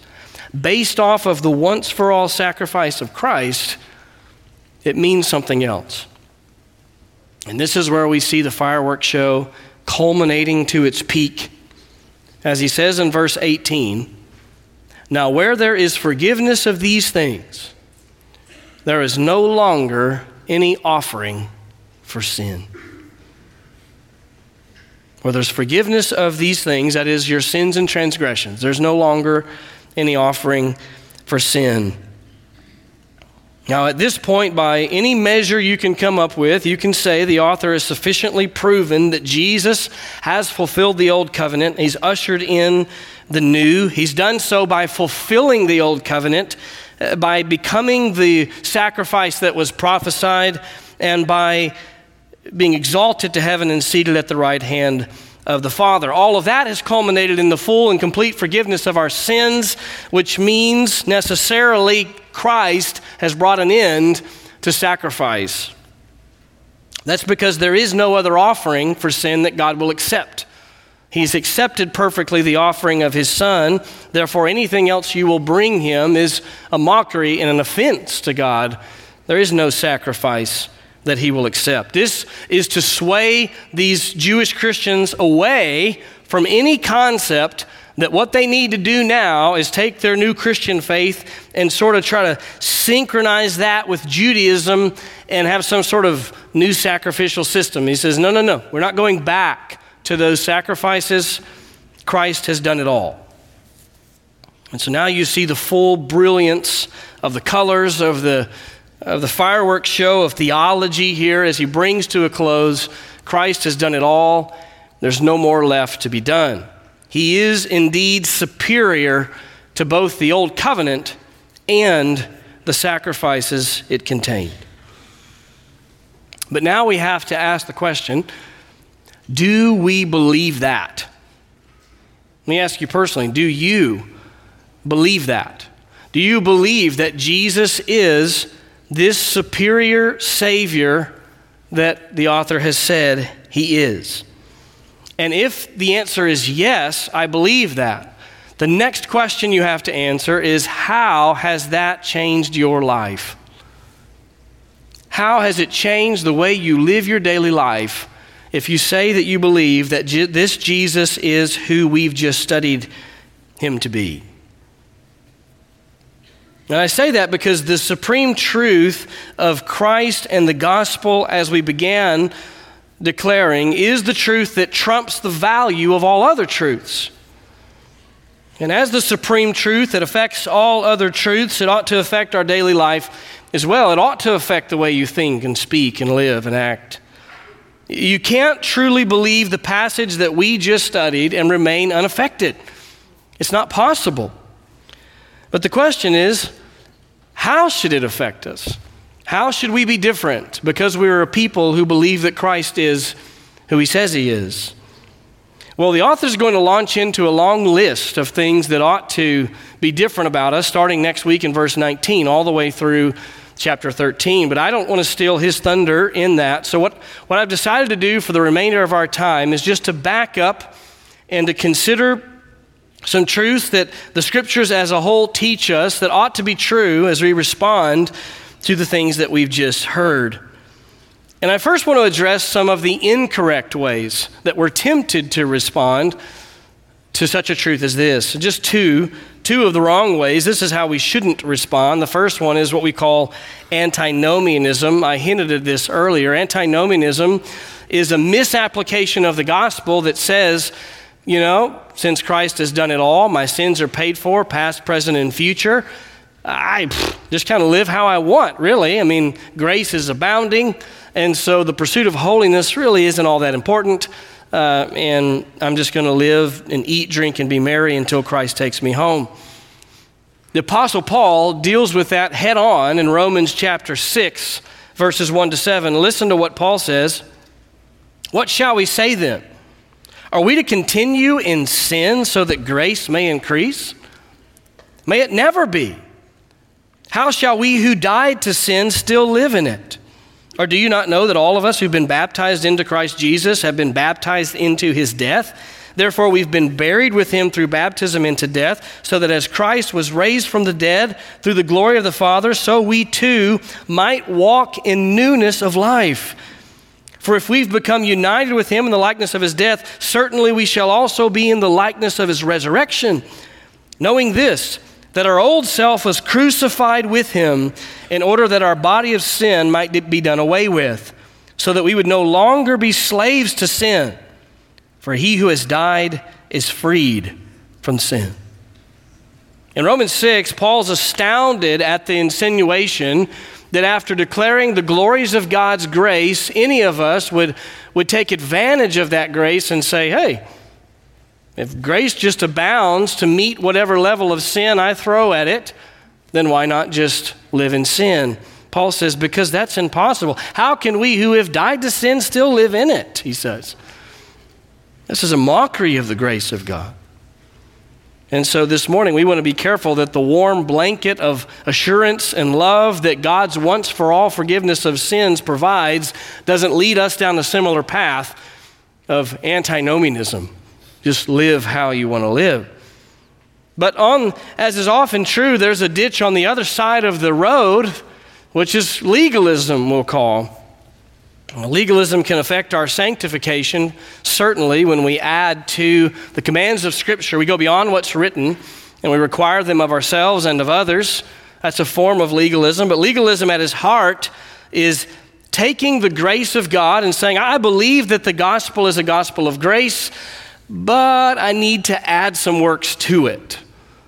Speaker 1: based off of the once for all sacrifice of Christ, it means something else. And this is where we see the fireworks show culminating to its peak. As he says in verse 18 Now, where there is forgiveness of these things, there is no longer any offering for sin where there's forgiveness of these things, that is, your sins and transgressions. There's no longer any offering for sin. Now, at this point, by any measure you can come up with, you can say the author has sufficiently proven that Jesus has fulfilled the old covenant. He's ushered in the new. He's done so by fulfilling the old covenant, uh, by becoming the sacrifice that was prophesied, and by being exalted to heaven and seated at the right hand of the Father. All of that has culminated in the full and complete forgiveness of our sins, which means necessarily Christ has brought an end to sacrifice. That's because there is no other offering for sin that God will accept. He's accepted perfectly the offering of His Son. Therefore, anything else you will bring Him is a mockery and an offense to God. There is no sacrifice that he will accept. This is to sway these Jewish Christians away from any concept that what they need to do now is take their new Christian faith and sort of try to synchronize that with Judaism and have some sort of new sacrificial system. He says, no, no, no, we're not going back to those sacrifices. Christ has done it all. And so now you see the full brilliance of the colors of the of the fireworks show of theology here as he brings to a close. Christ has done it all. There's no more left to be done. He is indeed superior to both the old covenant and the sacrifices it contained. But now we have to ask the question do we believe that? Let me ask you personally do you believe that? Do you believe that Jesus is this superior Savior that the author has said he is? And if the answer is yes, I believe that. The next question you have to answer is how has that changed your life? How has it changed the way you live your daily life if you say that you believe that this Jesus is who we've just studied him to be? And I say that because the supreme truth of Christ and the gospel, as we began declaring, is the truth that trumps the value of all other truths. And as the supreme truth that affects all other truths, it ought to affect our daily life as well. It ought to affect the way you think and speak and live and act. You can't truly believe the passage that we just studied and remain unaffected. It's not possible. But the question is, how should it affect us? How should we be different because we are a people who believe that Christ is who he says he is? Well, the author is going to launch into a long list of things that ought to be different about us, starting next week in verse 19, all the way through chapter 13. But I don't want to steal his thunder in that. So, what, what I've decided to do for the remainder of our time is just to back up and to consider some truths that the scriptures as a whole teach us that ought to be true as we respond to the things that we've just heard. And I first want to address some of the incorrect ways that we're tempted to respond to such a truth as this. Just two, two of the wrong ways. This is how we shouldn't respond. The first one is what we call antinomianism. I hinted at this earlier. Antinomianism is a misapplication of the gospel that says, you know, since Christ has done it all, my sins are paid for, past, present, and future. I just kind of live how I want, really. I mean, grace is abounding. And so the pursuit of holiness really isn't all that important. Uh, and I'm just going to live and eat, drink, and be merry until Christ takes me home. The Apostle Paul deals with that head on in Romans chapter 6, verses 1 to 7. Listen to what Paul says. What shall we say then? Are we to continue in sin so that grace may increase? May it never be. How shall we who died to sin still live in it? Or do you not know that all of us who've been baptized into Christ Jesus have been baptized into his death? Therefore, we've been buried with him through baptism into death, so that as Christ was raised from the dead through the glory of the Father, so we too might walk in newness of life. For if we've become united with him in the likeness of his death, certainly we shall also be in the likeness of his resurrection. Knowing this, that our old self was crucified with him in order that our body of sin might be done away with, so that we would no longer be slaves to sin. For he who has died is freed from sin. In Romans 6, Paul's astounded at the insinuation that after declaring the glories of God's grace, any of us would, would take advantage of that grace and say, hey, if grace just abounds to meet whatever level of sin I throw at it, then why not just live in sin? Paul says, because that's impossible. How can we who have died to sin still live in it? He says. This is a mockery of the grace of God. And so this morning, we want to be careful that the warm blanket of assurance and love that God's once for all forgiveness of sins provides doesn't lead us down a similar path of antinomianism just live how you want to live. But on, as is often true, there's a ditch on the other side of the road, which is legalism, we'll call. Legalism can affect our sanctification, certainly, when we add to the commands of Scripture. We go beyond what's written and we require them of ourselves and of others. That's a form of legalism. But legalism at its heart is taking the grace of God and saying, I believe that the gospel is a gospel of grace but I need to add some works to it.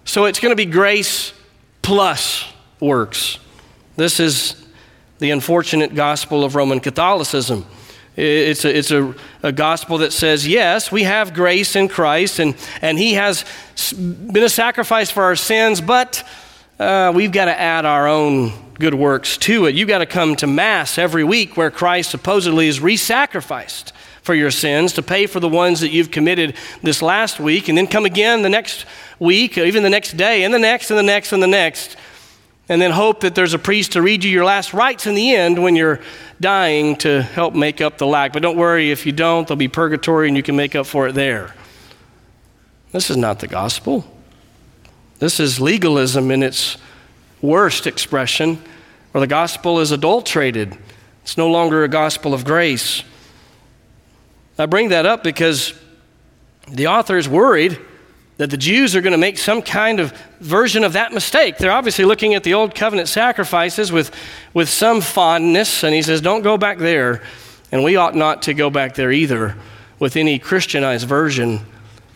Speaker 1: So it's going to be grace plus works. This is the unfortunate gospel of Roman Catholicism. It's, a, it's a, a, gospel that says, yes, we have grace in Christ, and, and He has been a sacrifice for our sins, but uh, we've got to add our own good works to it. You've got to come to Mass every week where Christ supposedly is re sacrificed for your sins, to pay for the ones that you've committed this last week, and then come again the next week, even the next day, and the next, and the next, and the next. And then hope that there's a priest to read you your last rites in the end when you're dying to help make up the lack. But don't worry, if you don't, there'll be purgatory and you can make up for it there. This is not the gospel. This is legalism in its worst expression, where the gospel is adulterated. It's no longer a gospel of grace. I bring that up because the author is worried that the Jews are going to make some kind of version of that mistake. They're obviously looking at the old covenant sacrifices with, with some fondness, and he says, Don't go back there. And we ought not to go back there either with any Christianized version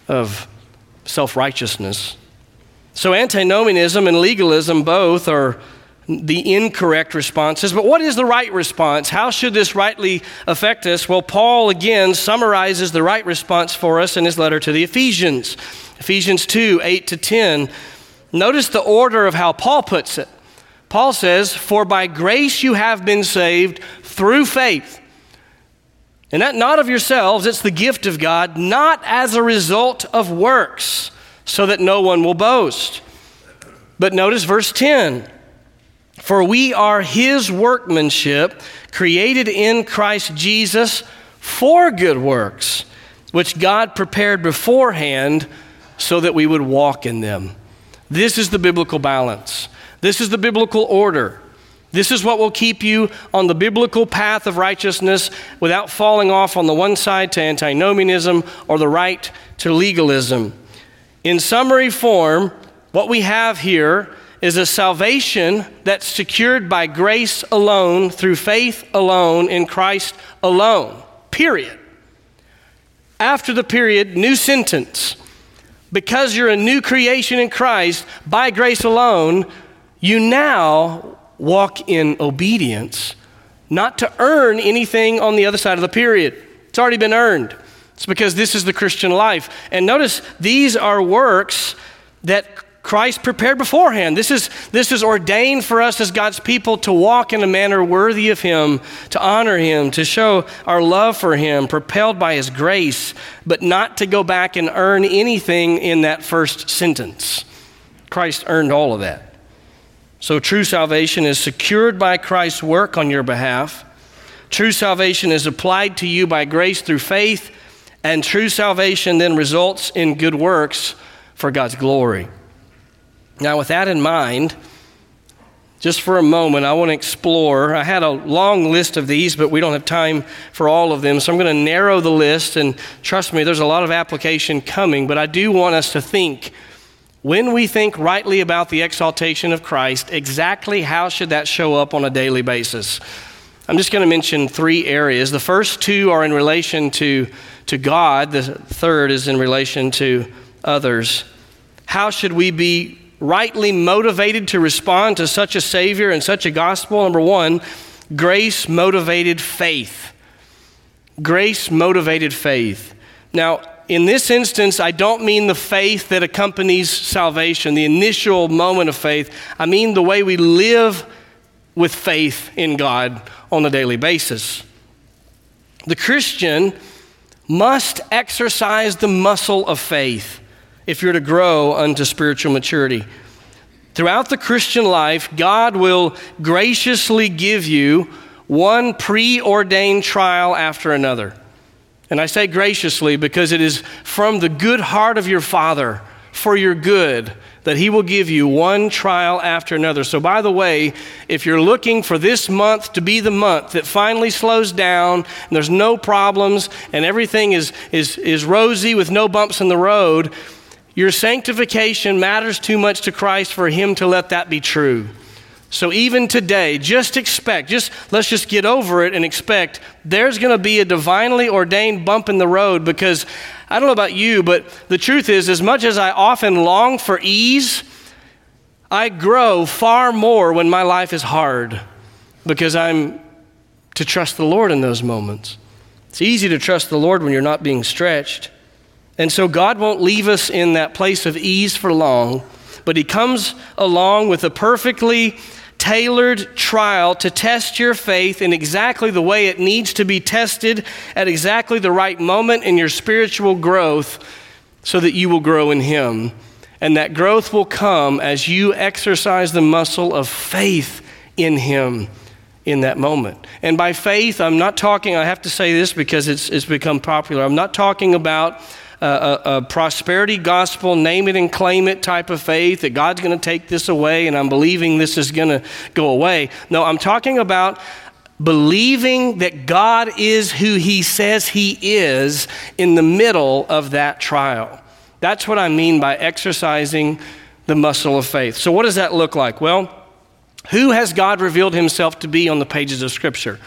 Speaker 1: of self righteousness. So, antinomianism and legalism both are the incorrect responses. But what is the right response? How should this rightly affect us? Well, Paul again summarizes the right response for us in his letter to the Ephesians. Ephesians 2 8 to 10. Notice the order of how Paul puts it. Paul says, For by grace you have been saved through faith. And that not of yourselves, it's the gift of God, not as a result of works, so that no one will boast. But notice verse 10 For we are his workmanship, created in Christ Jesus for good works, which God prepared beforehand so that we would walk in them. This is the biblical balance. This is the biblical order. This is what will keep you on the biblical path of righteousness without falling off on the one side to antinomianism or the right to legalism. In summary form, what we have here is a salvation that's secured by grace alone, through faith alone, in Christ alone. Period. After the period, new sentence. Because you're a new creation in Christ, by grace alone, you now walk in obedience, not to earn anything on the other side of the period. It's already been earned. It's because this is the Christian life. And notice these are works that Christ prepared beforehand. This is, this is ordained for us as God's people to walk in a manner worthy of Him, to honor Him, to show our love for Him, propelled by His grace, but not to go back and earn anything in that first sentence. Christ earned all of that. So, true salvation is secured by Christ's work on your behalf. True salvation is applied to you by grace through faith, and true salvation then results in good works for God's glory. Now, with that in mind, just for a moment, I want to explore. I had a long list of these, but we don't have time for all of them. So I'm going to narrow the list. And trust me, there's a lot of application coming, but I do want us to think when we think rightly about the exaltation of Christ, exactly how should that show up on a daily basis? I'm just going to mention three areas. The first two are in relation to, to God, the third is in relation to others. How should we be rightly motivated to respond to such a Savior and such a gospel? Number one, grace motivated faith. Grace motivated faith. Now, in this instance, I don't mean the faith that accompanies salvation, the initial moment of faith. I mean the way we live with faith in God on a daily basis. The Christian must exercise the muscle of faith if you're to grow unto spiritual maturity. Throughout the Christian life, God will graciously give you one preordained trial after another. And I say graciously because it is from the good heart of your Father for your good that He will give you one trial after another. So, by the way, if you're looking for this month to be the month that finally slows down and there's no problems and everything is, is, is rosy with no bumps in the road, your sanctification matters too much to Christ for Him to let that be true. So even today, just expect, just let's just get over it and expect there's going to be a divinely ordained bump in the road because I don't know about you, but the truth is as much as I often long for ease, I grow far more when my life is hard because I'm to trust the Lord in those moments. It's easy to trust the Lord when you're not being stretched. And so God won't leave us in that place of ease for long, but He comes along with a perfectly tailored trial to test your faith in exactly the way it needs to be tested at exactly the right moment in your spiritual growth so that you will grow in Him. And that growth will come as you exercise the muscle of faith in Him in that moment. And by faith, I'm not talking, I have to say this because it's, it's become popular. I'm not talking about a, a, prosperity gospel, name it and claim it type of faith that God's going to take this away and I'm believing this is going to go away. No, I'm talking about believing that God is who He says He is in the middle of that trial. That's what I mean by exercising the muscle of faith. So, what does that look like? Well, who has God revealed Himself to be on the pages of Scripture?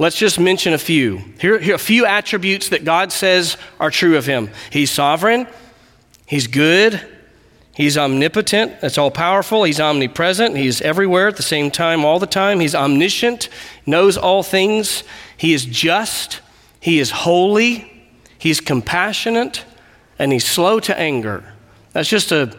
Speaker 1: Let's just mention a few. Here, here, a few attributes that God says are true of him. He's sovereign, he's good, he's omnipotent, that's all powerful, he's omnipresent, he's everywhere at the same time, all the time. He's omniscient, knows all things, he is just, he is holy, he's compassionate, and he's slow to anger. That's just a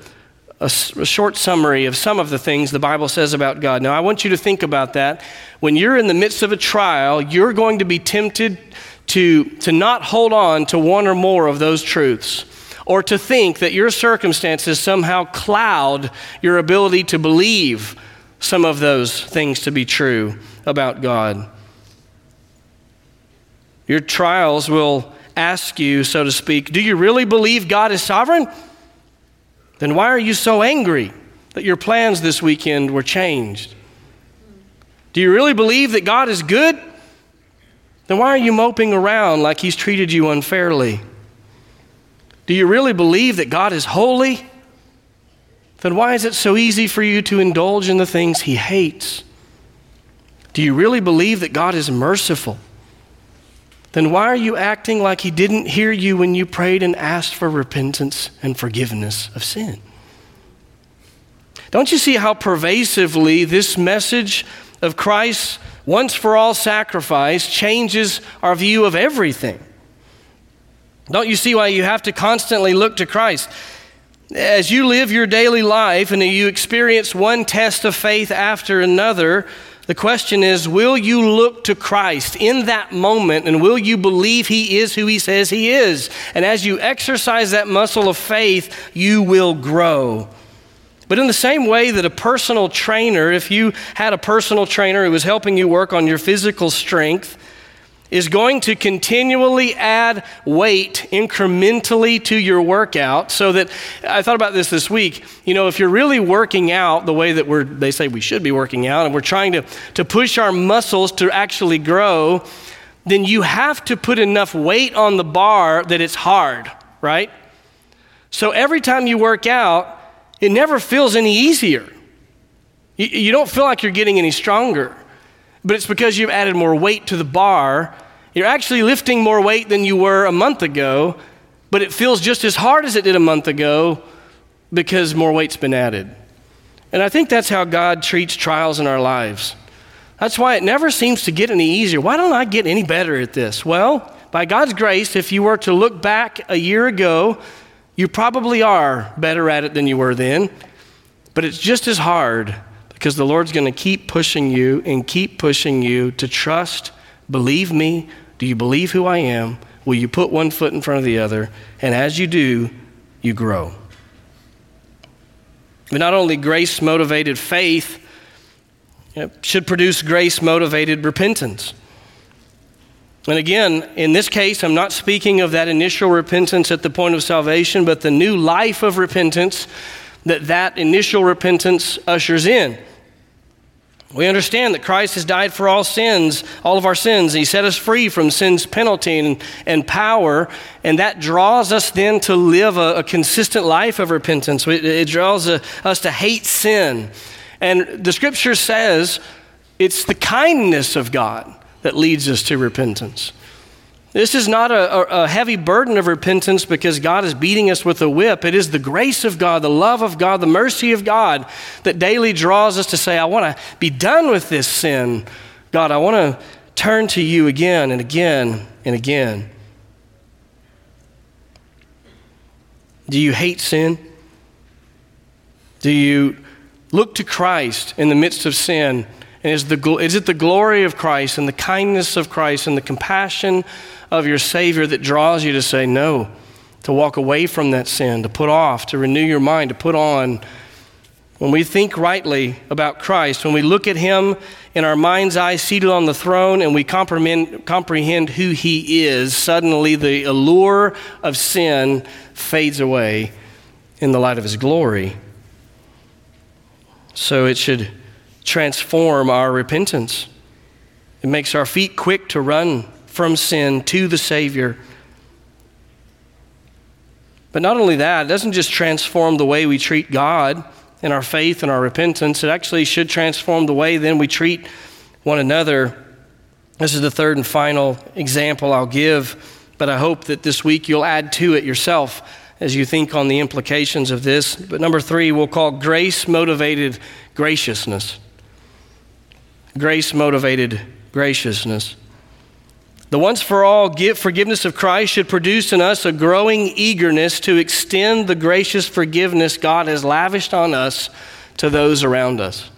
Speaker 1: a, a, short summary of some of the things the Bible says about God. Now, I want you to think about that. When you're in the midst of a trial, you're going to be tempted to, to not hold on to one or more of those truths, or to think that your circumstances somehow cloud your ability to believe some of those things to be true about God. Your trials will ask you, so to speak, do you really believe God is sovereign? Then why are you so angry that your plans this weekend were changed? Do you really believe that God is good? Then why are you moping around like He's treated you unfairly? Do you really believe that God is holy? Then why is it so easy for you to indulge in the things He hates? Do you really believe that God is merciful? Then why are you acting like He didn't hear you when you prayed and asked for repentance and forgiveness of sin? Don't you see how pervasively this message of Christ's once for all sacrifice changes our view of everything? Don't you see why you have to constantly look to Christ? As you live your daily life and you experience one test of faith after another, the question is will you look to Christ in that moment and will you believe He is who He says He is? And as you exercise that muscle of faith, you will grow. But in the same way that a personal trainer, if you had a personal trainer who was helping you work on your physical strength, is going to continually add weight incrementally to your workout so that I thought about this this week. You know, if you're really working out the way that we're, they say we should be working out, and we're trying to, to push our muscles to actually grow, then you have to put enough weight on the bar that it's hard, right? So every time you work out, it never feels any easier. You, you don't feel like you're getting any stronger but it's because you've added more weight to the bar. You're actually lifting more weight than you were a month ago, but it feels just as hard as it did a month ago because more weight's been added. And I think that's how God treats trials in our lives. That's why it never seems to get any easier. Why don't I get any better at this? Well, by God's grace, if you were to look back a year ago, you probably are better at it than you were then, but it's just as hard because the Lord's going to keep pushing you and keep pushing you to trust, believe me. Do you believe who I am? Will you put one foot in front of the other? And as you do, you grow. But not only grace motivated faith should produce grace motivated repentance. And again, in this case, I'm not speaking of that initial repentance at the point of salvation, but the new life of repentance that that initial repentance ushers in. We understand that Christ has died for all sins, all of our sins. He set us free from sin's penalty and, and power, and that draws us then to live a, a consistent life of repentance. It, it draws a, us to hate sin. And the scripture says it's the kindness of God that leads us to repentance. This is not a, a, heavy burden of repentance because God is beating us with a whip. It is the grace of God, the love of God, the mercy of God that daily draws us to say, I want to be done with this sin. God, I want to turn to you again and again and again. Do you hate sin? Do you look to Christ in the midst of sin? And is, the, is it the glory of Christ and the kindness of Christ and the compassion of your Savior that draws you to say no, to walk away from that sin, to put off, to renew your mind, to put on. When we think rightly about Christ, when we look at Him in our mind's eye seated on the throne and we comprehend, comprehend who He is, suddenly the allure of sin fades away in the light of His glory. So it should transform our repentance. It makes our feet quick to run from sin to the Savior. But not only that, it doesn't just transform the way we treat God in our faith and our repentance, it actually should transform the way then we treat one another. This is the third and final example I'll give, but I hope that this week you'll add to it yourself as you think on the implications of this. But number three, we'll call grace motivated graciousness. Grace motivated graciousness. The once for all forgiveness of Christ should produce in us a growing eagerness to extend the gracious forgiveness God has lavished on us to those around us.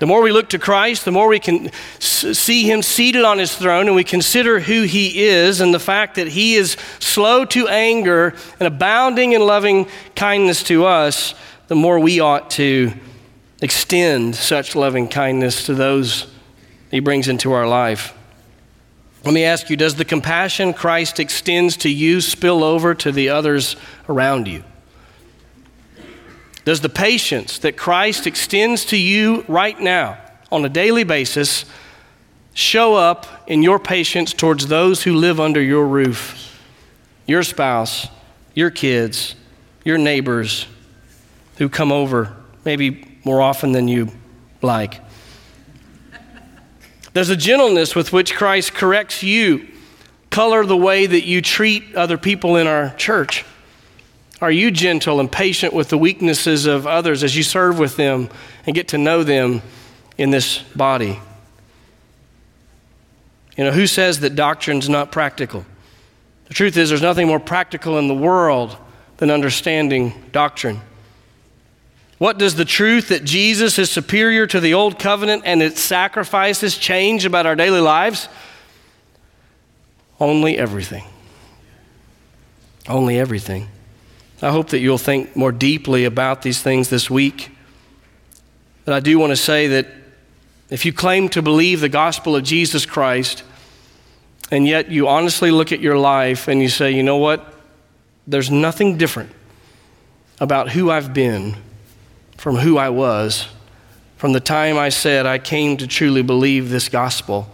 Speaker 1: The more we look to Christ, the more we can see him seated on his throne and we consider who he is and the fact that he is slow to anger and abounding in loving kindness to us, the more we ought to extend such loving kindness to those he brings into our life. Let me ask you Does the compassion Christ extends to you spill over to the others around you? Does the patience that Christ extends to you right now on a daily basis show up in your patience towards those who live under your roof? Your spouse, your kids, your neighbors who come over maybe more often than you like. There's a gentleness with which Christ corrects you, color the way that you treat other people in our church. Are you gentle and patient with the weaknesses of others as you serve with them and get to know them in this body? You know, who says that doctrine's not practical? The truth is, there's nothing more practical in the world than understanding doctrine. What does the truth that Jesus is superior to the old covenant and its sacrifices change about our daily lives? Only everything. Only everything. I hope that you'll think more deeply about these things this week. But I do want to say that if you claim to believe the gospel of Jesus Christ, and yet you honestly look at your life and you say, you know what? There's nothing different about who I've been from who I was from the time I said I came to truly believe this gospel.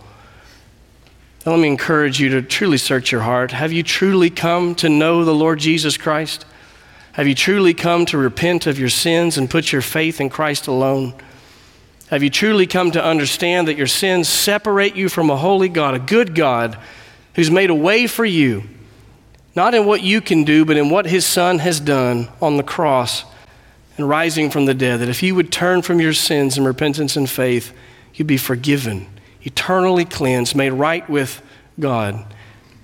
Speaker 1: let me encourage you to truly search your heart. Have you truly come to know the Lord Jesus Christ? Have you truly come to repent of your sins and put your faith in Christ alone? Have you truly come to understand that your sins separate you from a holy God, a good God, who's made a way for you, not in what you can do, but in what his Son has done on the cross? And rising from the dead, that if you would turn from your sins in repentance and faith, you'd be forgiven, eternally cleansed, made right with God.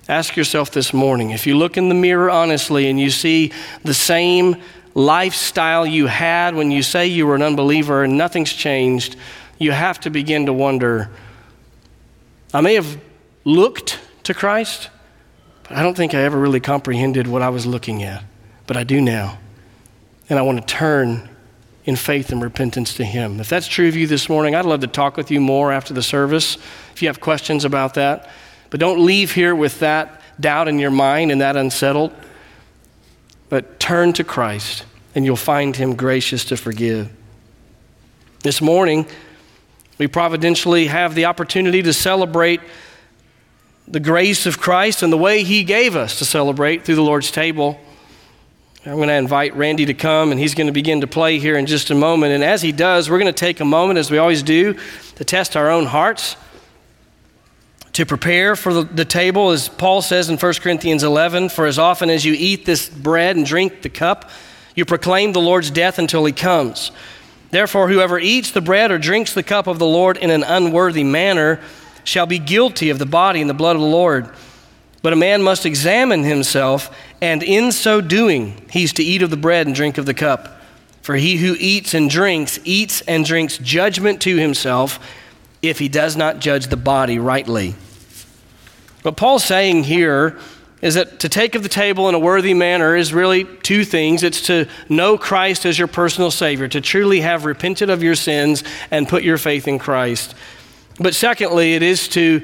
Speaker 1: Ask yourself this morning if you look in the mirror honestly and you see the same lifestyle you had when you say you were an unbeliever and nothing's changed, you have to begin to wonder I may have looked to Christ, but I don't think I ever really comprehended what I was looking at. But I do now and I want to turn in faith and repentance to Him. If that's true of you this morning, I'd love to talk with you more after the service if you have questions about that. But don't leave here with that doubt in your mind and that unsettled. But turn to Christ, and you'll find Him gracious to forgive. This morning, we providentially have the opportunity to celebrate the grace of Christ and the way He gave us to celebrate through the Lord's table. I'm going to invite Randy to come, and he's going to begin to play here in just a moment. And as he does, we're going to take a moment, as we always do, to test our own hearts, to prepare for the, table, as Paul says in 1 Corinthians 11 For as often as you eat this bread and drink the cup, you proclaim the Lord's death until he comes. Therefore, whoever eats the bread or drinks the cup of the Lord in an unworthy manner shall be guilty of the body and the blood of the Lord. But a man must examine himself, and in so doing, he's to eat of the bread and drink of the cup. For he who eats and drinks, eats and drinks judgment to himself if he does not judge the body rightly. What Paul's saying here is that to take of the table in a worthy manner is really two things. It's to know Christ as your personal Savior, to truly have repented of your sins and put your faith in Christ. But secondly, it is to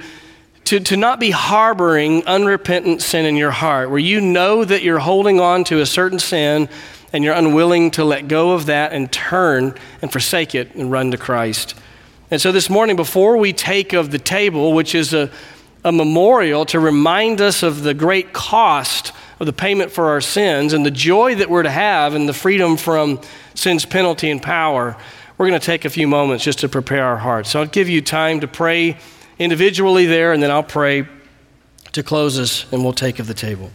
Speaker 1: to, to not be harboring unrepentant sin in your heart, where you know that you're holding on to a certain sin and you're unwilling to let go of that and turn and forsake it and run to Christ. And so this morning, before we take of the table, which is a, a memorial to remind us of the great cost of the payment for our sins and the joy that we're to have and the freedom from sin's penalty and power, we're going to take a few moments just to prepare our hearts. So I'll give you time to pray individually there, and then I'll pray to close us and we'll take of the table.